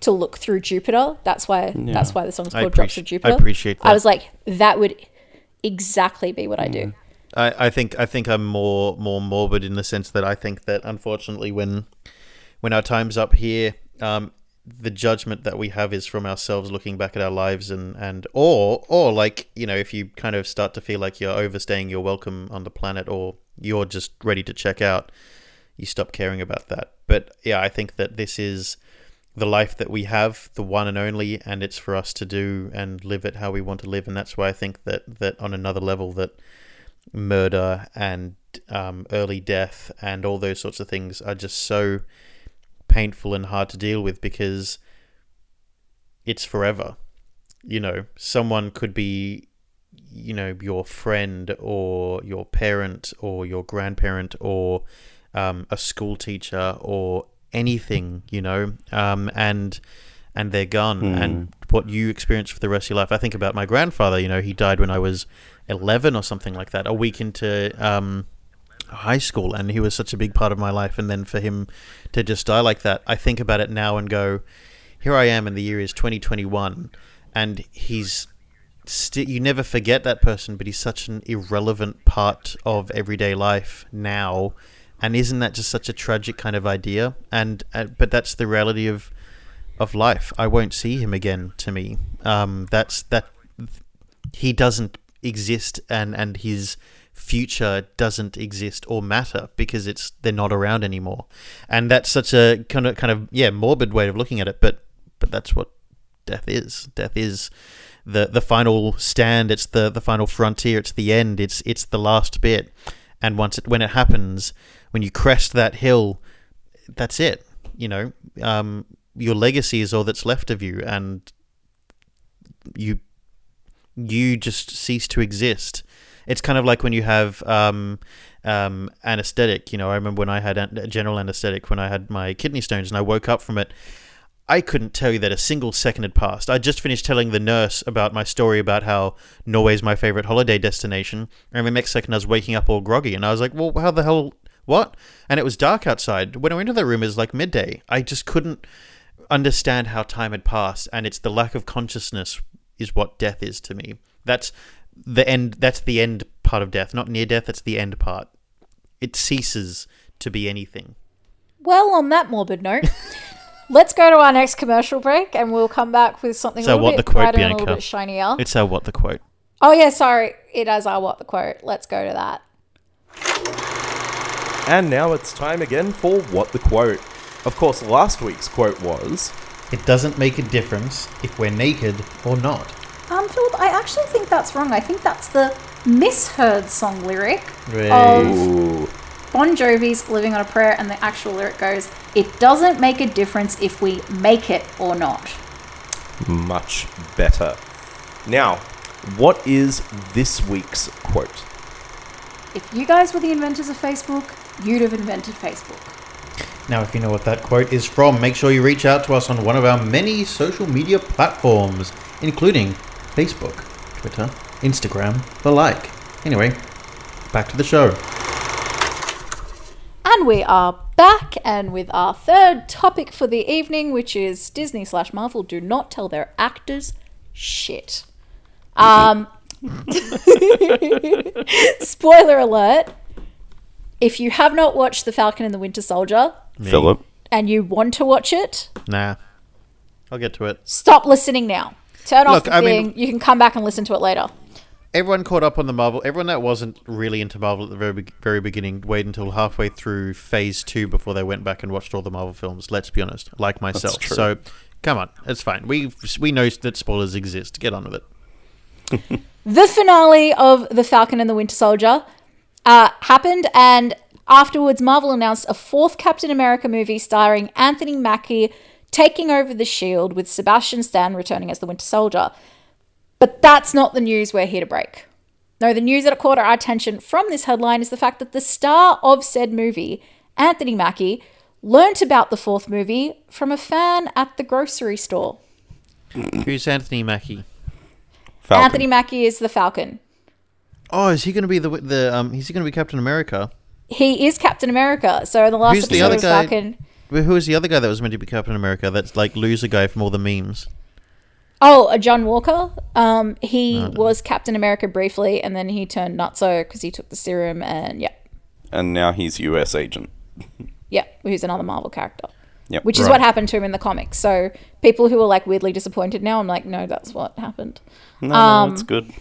to look through Jupiter. That's why that's why the song's I called "Drops of Jupiter." I appreciate that. I was like, that would exactly be what I do. I, I think I think I'm more more morbid in the sense that I think that unfortunately when when our time's up here, um, the judgment that we have is from ourselves looking back at our lives and, and or or like, you know, if you kind of start to feel like you're overstaying your welcome on the planet or you're just ready to check out, you stop caring about that. But yeah, I think that this is the life that we have, the one and only, and it's for us to do and live it how we want to live. And that's why I think that that on another level that murder and um, early death and all those sorts of things are just so painful and hard to deal with because it's forever. You know, someone could be, you know, your friend or your parent or your grandparent or um, a school teacher or anything, you know, um, and and they're gone. And what you experience for the rest of your life. I think about my grandfather. You know, he died when I was eleven or something like that, a week into um, high school, and he was such a big part of my life. And then for him to just die like that, I think about it now and go, here I am, and the year is twenty twenty one, and he's. St- you never forget that person, but he's such an irrelevant part of everyday life now And isn't that just such a tragic kind of idea? And uh, but that's the reality of of life. I won't see him again. To me, um, that's that he doesn't exist, and and his future doesn't exist or matter because it's they're not around anymore. And that's such a kind of kind of yeah morbid way of looking at it. But but that's what death is. Death is the the final stand. It's the the final frontier. It's the end. It's it's the last bit. And once it when it happens, when you crest that hill, that's it. You know, um, your legacy is all that's left of you, and you you just cease to exist. It's kind of like when you have um, um, anesthetic. You know, I remember when I had an- general anesthetic when I had my kidney stones, and I woke up from it. I couldn't tell you that a single second had passed. I just finished telling the nurse about my story about how Norway's my favorite holiday destination, and the next second I was waking up all groggy, and I was like, "Well, how the hell? What?" And it was dark outside. When I went into the room, it was like midday. I just couldn't understand how time had passed, and it's the lack of consciousness is what death is to me. That's the end. That's the end part of death, not near death. That's the end part. It ceases to be anything. Well, on that morbid note, [laughs] let's go to our next commercial break, and we'll come back with something So a little what bit the quote, brighter and a little bit shinier. It's our what the quote. Oh yeah, sorry, it has our what the quote. Let's go to that. And now it's time again for What the Quote. Of course, last week's quote was It doesn't make a difference if we're naked or not. Um, Philip, I actually think that's wrong. I think that's the misheard song lyric Right. of Ooh, Bon Jovi's "Living on a Prayer," and the actual lyric goes, "It doesn't make a difference if we make it or not." much better. Now, what is this week's quote? If you guys were the inventors of Facebook, you'd have invented Facebook. Now, if you know what that quote is from, make sure you reach out to us on one of our many social media platforms, including Facebook, Twitter, Instagram, the like. Anyway, back to the show. And we are back, and with our third topic for the evening, which is Disney slash Marvel do not tell their actors shit. Um, [laughs] spoiler alert: if you have not watched The Falcon and the Winter Soldier Me. Philip. and you want to watch it, Nah. I'll get to it. stop listening now. Turn off Look, the I thing. mean- you can come back and listen to it later. Everyone caught up on the Marvel. Everyone that wasn't really into Marvel at the very very beginning waited until halfway through Phase Two before they went back and watched all the Marvel films. Let's be honest, like myself. true. So, come on, it's fine. We we know that spoilers exist. Get on with it. [laughs] the finale of The Falcon and the Winter Soldier uh, happened, and afterwards, Marvel announced a fourth Captain America movie starring Anthony Mackie taking over the shield with Sebastian Stan returning as the Winter Soldier. But that's not the news we're here to break. No, the news that caught our attention from this headline is the fact that the star of said movie, Anthony Mackie, learnt about the fourth movie from a fan at the grocery store. Who's Anthony Mackie? Falcon. Anthony Mackie is the Falcon. Oh, is he going to be the the um? Is he going to be Captain America? He is Captain America. So in the last Who's the other of guy? Falcon. Well, Who is the other guy that was meant to be Captain America? That's like loser guy from all the memes. Oh, uh, John Walker. Um, he was Captain America briefly, and then he turned nutso because he took the serum, and yeah, and now he's US agent. [laughs] yeah, who's another Marvel character. Yep. Which is Right. what happened to him in the comics. So people who are like weirdly disappointed now, I'm like, no, that's what happened. No, Um, no, it's good.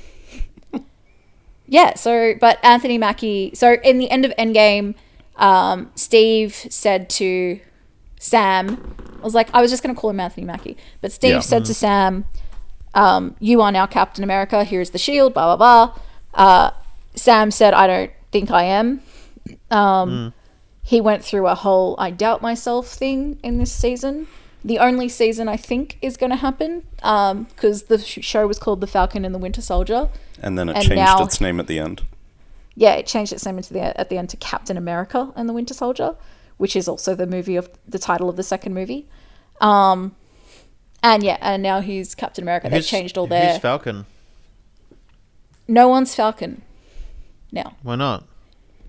Yeah, so but Anthony Mackie so in the end of Endgame, um, Steve said to Sam, I was like, I was just gonna call him Anthony Mackie, but Steve Yeah. said to Sam, um, you are now Captain America, here's the shield, blah blah blah. Uh, Sam said, I don't think I am. Um, He went through a whole I doubt myself thing in this season. The only season I think is going to happen because the sh- show was called The Falcon and the Winter Soldier And then it and changed now- its name at the end. yeah, it changed its name into the, at the end to Captain America and the Winter Soldier, which is also the movie of the title of the second movie. Um, and yeah, and now he's Captain America. They've changed all their. Who's. Falcon? no one's Falcon now. Why not?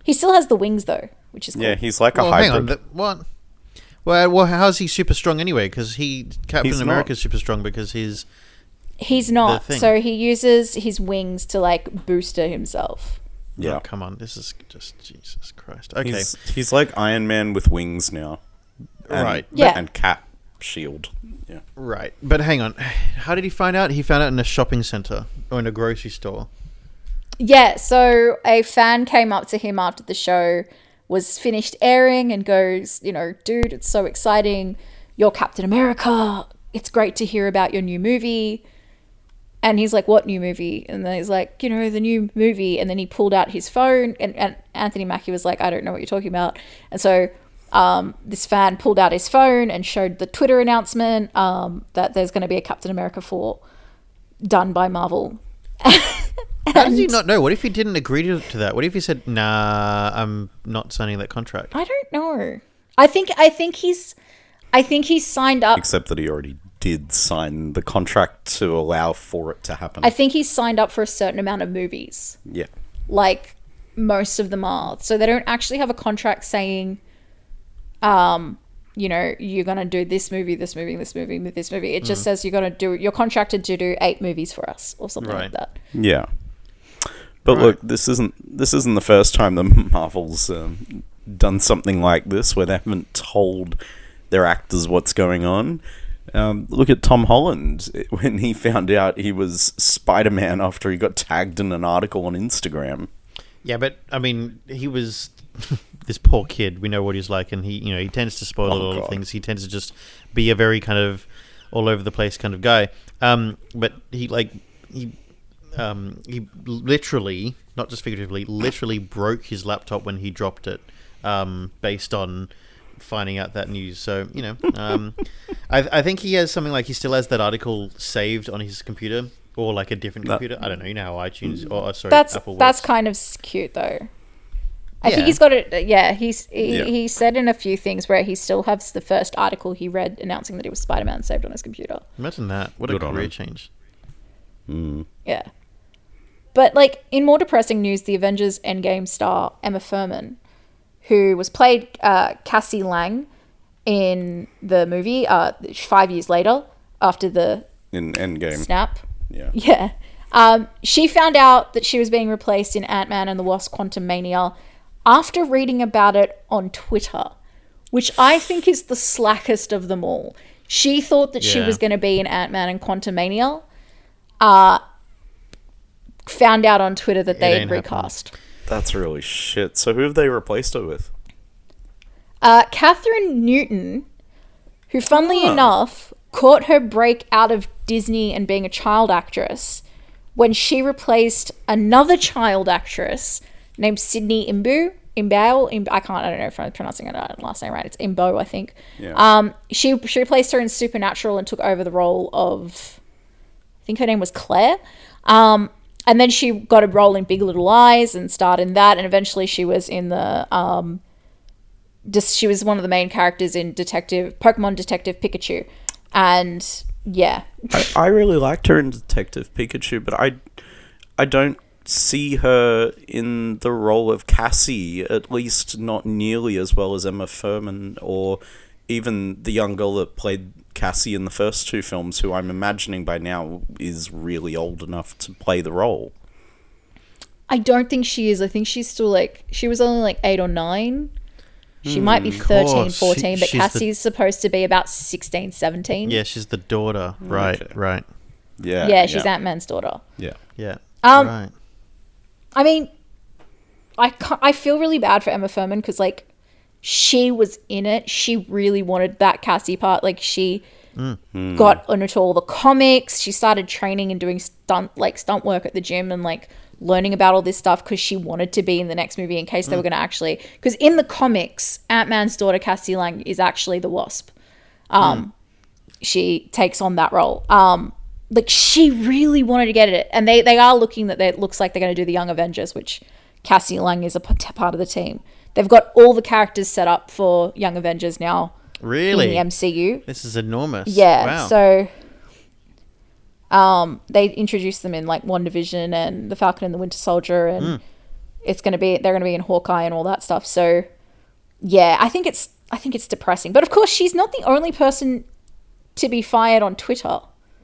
He still has the wings though, which is cool. Yeah, he's like a Well, hang hybrid. on. th- What? Well, well, how's he super strong anyway? Because he Captain He's not. America's super strong because he's He's not. thing. So he uses his wings to like booster himself. Yeah. Oh, come on. This is just Jesus Christ. Okay. He's, he's like Iron Man with wings now. And, Right. Yeah. And Cap Shield. Yeah. Right. But hang on. How did he find out? He found out in a shopping center or in a grocery store. Yeah, so a fan came up to him after the show was finished airing and goes, you know, dude, it's so exciting. You're Captain America. It's great to hear about your new movie. And he's like, what new movie? And then he's like, you know, the new movie. And then he pulled out his phone, and, and Anthony Mackie was like, I don't know what you're talking about. And so um, this fan pulled out his phone and showed the Twitter announcement um, that there's going to be a Captain America 4 done by Marvel. [laughs] How does he not know? What if he didn't agree to, to that? What if he said, "Nah, I'm not signing that contract"? I don't know. I think I think he's I think he's signed up. Except that he already did sign the contract to allow for it to happen. I think he's signed up for a certain amount of movies. yeah. Like most of them are. So they don't actually have a contract saying um you know, you're going to do this movie, this movie, this movie, this movie. It just says you're going to do you're contracted to do 8 movies for us or something like that. Yeah. But look, this isn't this isn't the first time the [laughs] Marvels um, done something like this where they haven't told their actors what's going on. Um, look at Tom Holland [laughs] when he found out he was Spider Man after he got tagged in an article on Instagram. Yeah, but I mean, he was [laughs] this poor kid. We know what he's like, and he, you know, he tends to spoil Oh, a lot God. of things. He tends to just be a very kind of all over the place kind of guy. Um, but he like he, um, he literally, not just figuratively, literally broke his laptop when he dropped it, um, based on finding out that news. So you know, um, [laughs] I, I think he has something like he still has that article saved on his computer. Or like a different That- computer. I don't know. You know how iTunes or uh, sorry, That's Apple that's kind of cute though. I Yeah. think he's got it. Yeah, he's he, Yeah. he said in a few things where he still has the first article he read announcing that he was Spider Man saved on his computer. Imagine that. What Good a on career him. change. Yeah. But like in more depressing news, the Avengers Endgame star Emma Fuhrmann, who was played uh, Cassie Lang in the movie uh, five years later after the In Endgame. snap. Yeah. [laughs] Yeah. Um, she found out that she was being replaced in Ant Man and the Wasp Quantumania after reading about it on Twitter, which I think is the slackest of them all. She thought that she was going to be in Ant Man and Quantumania. Uh, found out on Twitter that they had recast. happening. That's really shit. So who have they replaced her with? Uh, Kathryn Newton, who, funnily Ah. enough, caught her break out of Disney and being a child actress when she replaced another child actress named Sydney Imbu. Imbao, Im- I can't. I don't know if I'm pronouncing it last name right. It's Imbo, I think. Yeah. Um, she she replaced her in Supernatural and took over the role of, I think her name was Claire. Um, and then she got a role in Big Little Lies and starred in that, and eventually she was in the um, just she was one of the main characters in Detective Pokemon Detective Pikachu, and yeah, I, I really liked her in Detective Pikachu, but I, I don't see her in the role of Cassie, at least not nearly as well as Emma Fuhrmann or even the young girl that played Cassie in the first two films, who I'm imagining by now is really old enough to play the role. I don't think she is. I think she's still like she was only like eight or nine. She might be 13, 14, She- but she's the- Cassie's supposed to be about 16, 17. Yeah, she's the daughter. Right, Okay. right. Yeah, yeah, she's Ant Man's daughter. Yeah, Yeah. Um, right. I mean, I I feel really bad for Emma Fuhrmann because like she was in it. She really wanted that Cassie part. Like she got into all the comics. She started training and doing stunt like stunt work at the gym and like learning about all this stuff because she wanted to be in the next movie in case they were going to actually. Because in the comics, Ant Man's daughter Cassie Lang is actually the Wasp. Um, she takes on that role. Um, like she really wanted to get it, and they they are looking that it looks like they're going to do the Young Avengers, which Cassie Lang is a p- part of the team. They've got all the characters set up for Young Avengers now Really? in the MCU. This is enormous. Yeah, Wow. so um, they introduced them in like WandaVision and the Falcon and the Winter Soldier, and Hmm. it's gonna be they're gonna be in Hawkeye and all that stuff. So yeah, I think it's I think it's depressing, but of course she's not the only person to be fired on Twitter.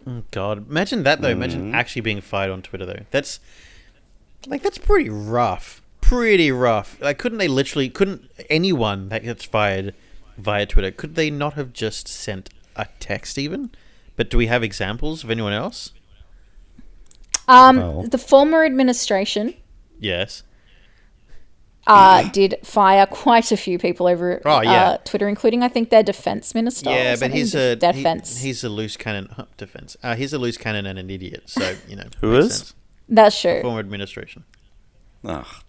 Oh, God, imagine that though. Mm-hmm. Imagine actually being fired on Twitter though. That's like that's pretty rough. Pretty rough. Like, couldn't they literally? Couldn't anyone that gets fired via Twitter? Could they not have just sent a text even? But do we have examples of anyone else? Um, Well. the former administration Yes. uh, did fire quite a few people over Oh, yeah. uh, Twitter, including I think their defense minister. Yeah, but he's a he- defense. he's a loose cannon. huh, defense. Uh, he's a loose cannon and an idiot. So you know. [laughs] who is? sense. That's true. Former administration. Oh, damn.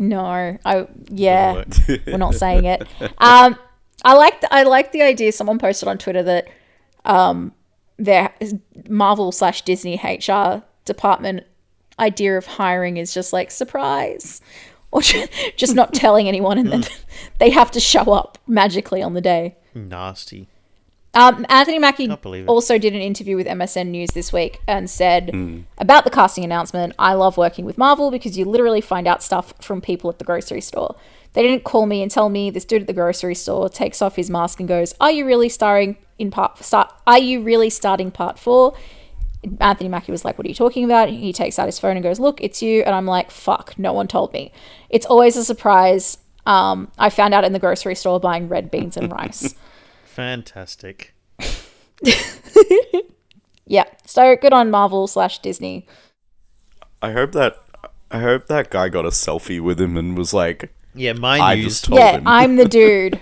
No, I yeah, we're not saying it. Um, I like I like the idea. Someone posted on Twitter that um, their Marvel slash Disney HR department idea of hiring is just like surprise, [laughs] or just not telling anyone, and then [laughs] they have to show up magically on the day. Nasty. Um, Anthony Mackie Can't believe it. also did an interview with MSN News this week and said about the casting announcement I love working with Marvel because you literally find out stuff from people at the grocery store. They didn't call me and tell me this dude at the grocery store takes off his mask and goes, "Are you really starring in part? Start? Are you really starting part four? Anthony Mackie was like, "What are you talking about?" He takes out his phone and goes, "Look, it's you." And I'm like, "Fuck, no one told me." It's always a surprise. Um, I found out in the grocery store buying red beans and rice. [laughs] Fantastic. [laughs] Yeah. So good on Marvel slash Disney. I hope that I hope that guy got a selfie with him and was like, Yeah, my I news. just told yeah, him. I'm the [laughs] dude.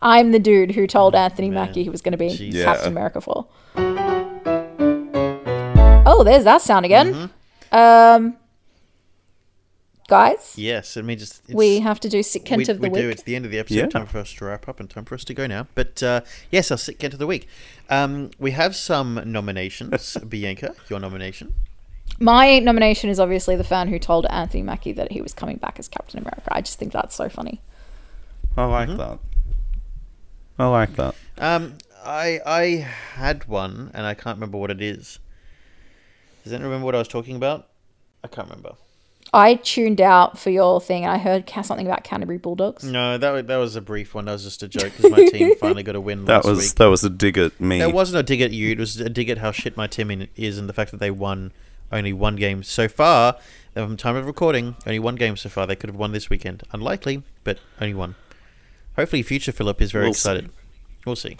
I'm the dude who told Anthony man. Mackie he was going to be Jeez. Captain Yeah. America for. Oh, there's that sound again. Mm-hmm. Um, guys, Yes, I mean just it's, we have to do sick Kent we, of the we week. do. It's the end of the episode. Yeah. Time for us to wrap up and time for us to go now. But uh, yes, our sick Kent of the week. Um, we have some nominations. [laughs] Bianca, your nomination. My nomination is obviously the fan who told Anthony Mackie that he was coming back as Captain America. I just think that's so funny. I like Mm-hmm. that. I like that. Um, I I had one and I can't remember what it is. Does anyone remember what I was talking about? I can't remember. I tuned out for your thing and I heard something about Canterbury Bulldogs. No, that that was a brief one. That was just a joke because my team [laughs] finally got a win That last was week. that was a dig at me. That wasn't a dig at you. It was a dig at how shit my team in- is and the fact that they won only one game so far. From time of recording, only one game so far. They could have won this weekend. Unlikely, but only one. Hopefully, future Philip is very We'll excited. We'll see.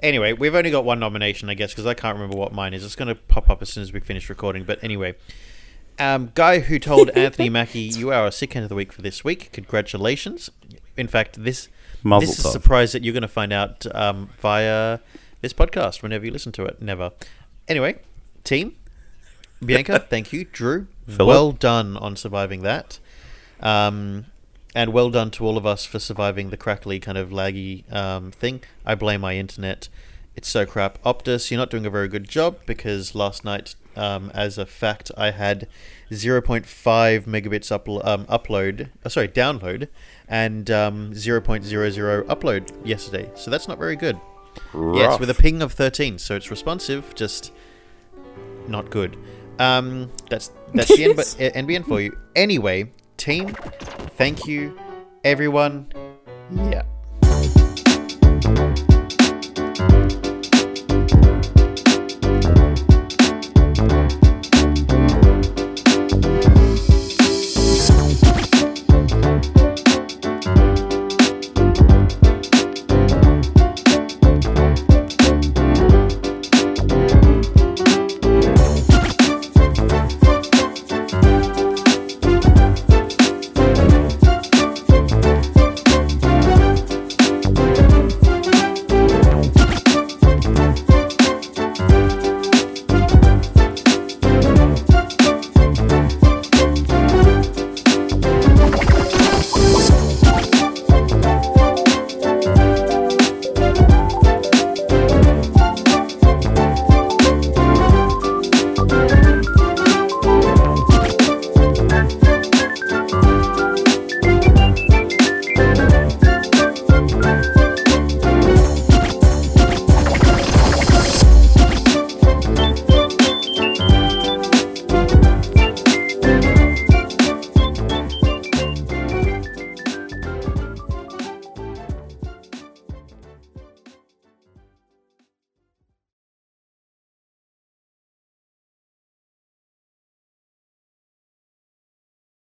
Anyway, we've only got one nomination, I guess, because I can't remember what mine is. It's going to pop up as soon as we finish recording. But anyway, um, guy who told [laughs] Anthony Mackie, "You are a sick end of the week for this week. Congratulations." In fact, this Mazel this is a tov. surprise that you're going to find out um, via this podcast whenever you listen to it. Never. Anyway, team, Bianca, [laughs] thank you. Drew, Philip. well done on surviving that. Um, and well done to all of us for surviving the crackly kind of laggy um, thing. I blame my internet. It's so crap. Optus, you're not doing a very good job because last night, um, as a fact, I had 0.5 megabits upl- um, upload, uh, sorry, download, and um, 0.00 upload yesterday. So that's not very good. Yes, with a ping of 13, so it's responsive, just not good. Um, that's that's the NB- [laughs] uh, NBN for you. Anyway, team, thank you, everyone. Yeah.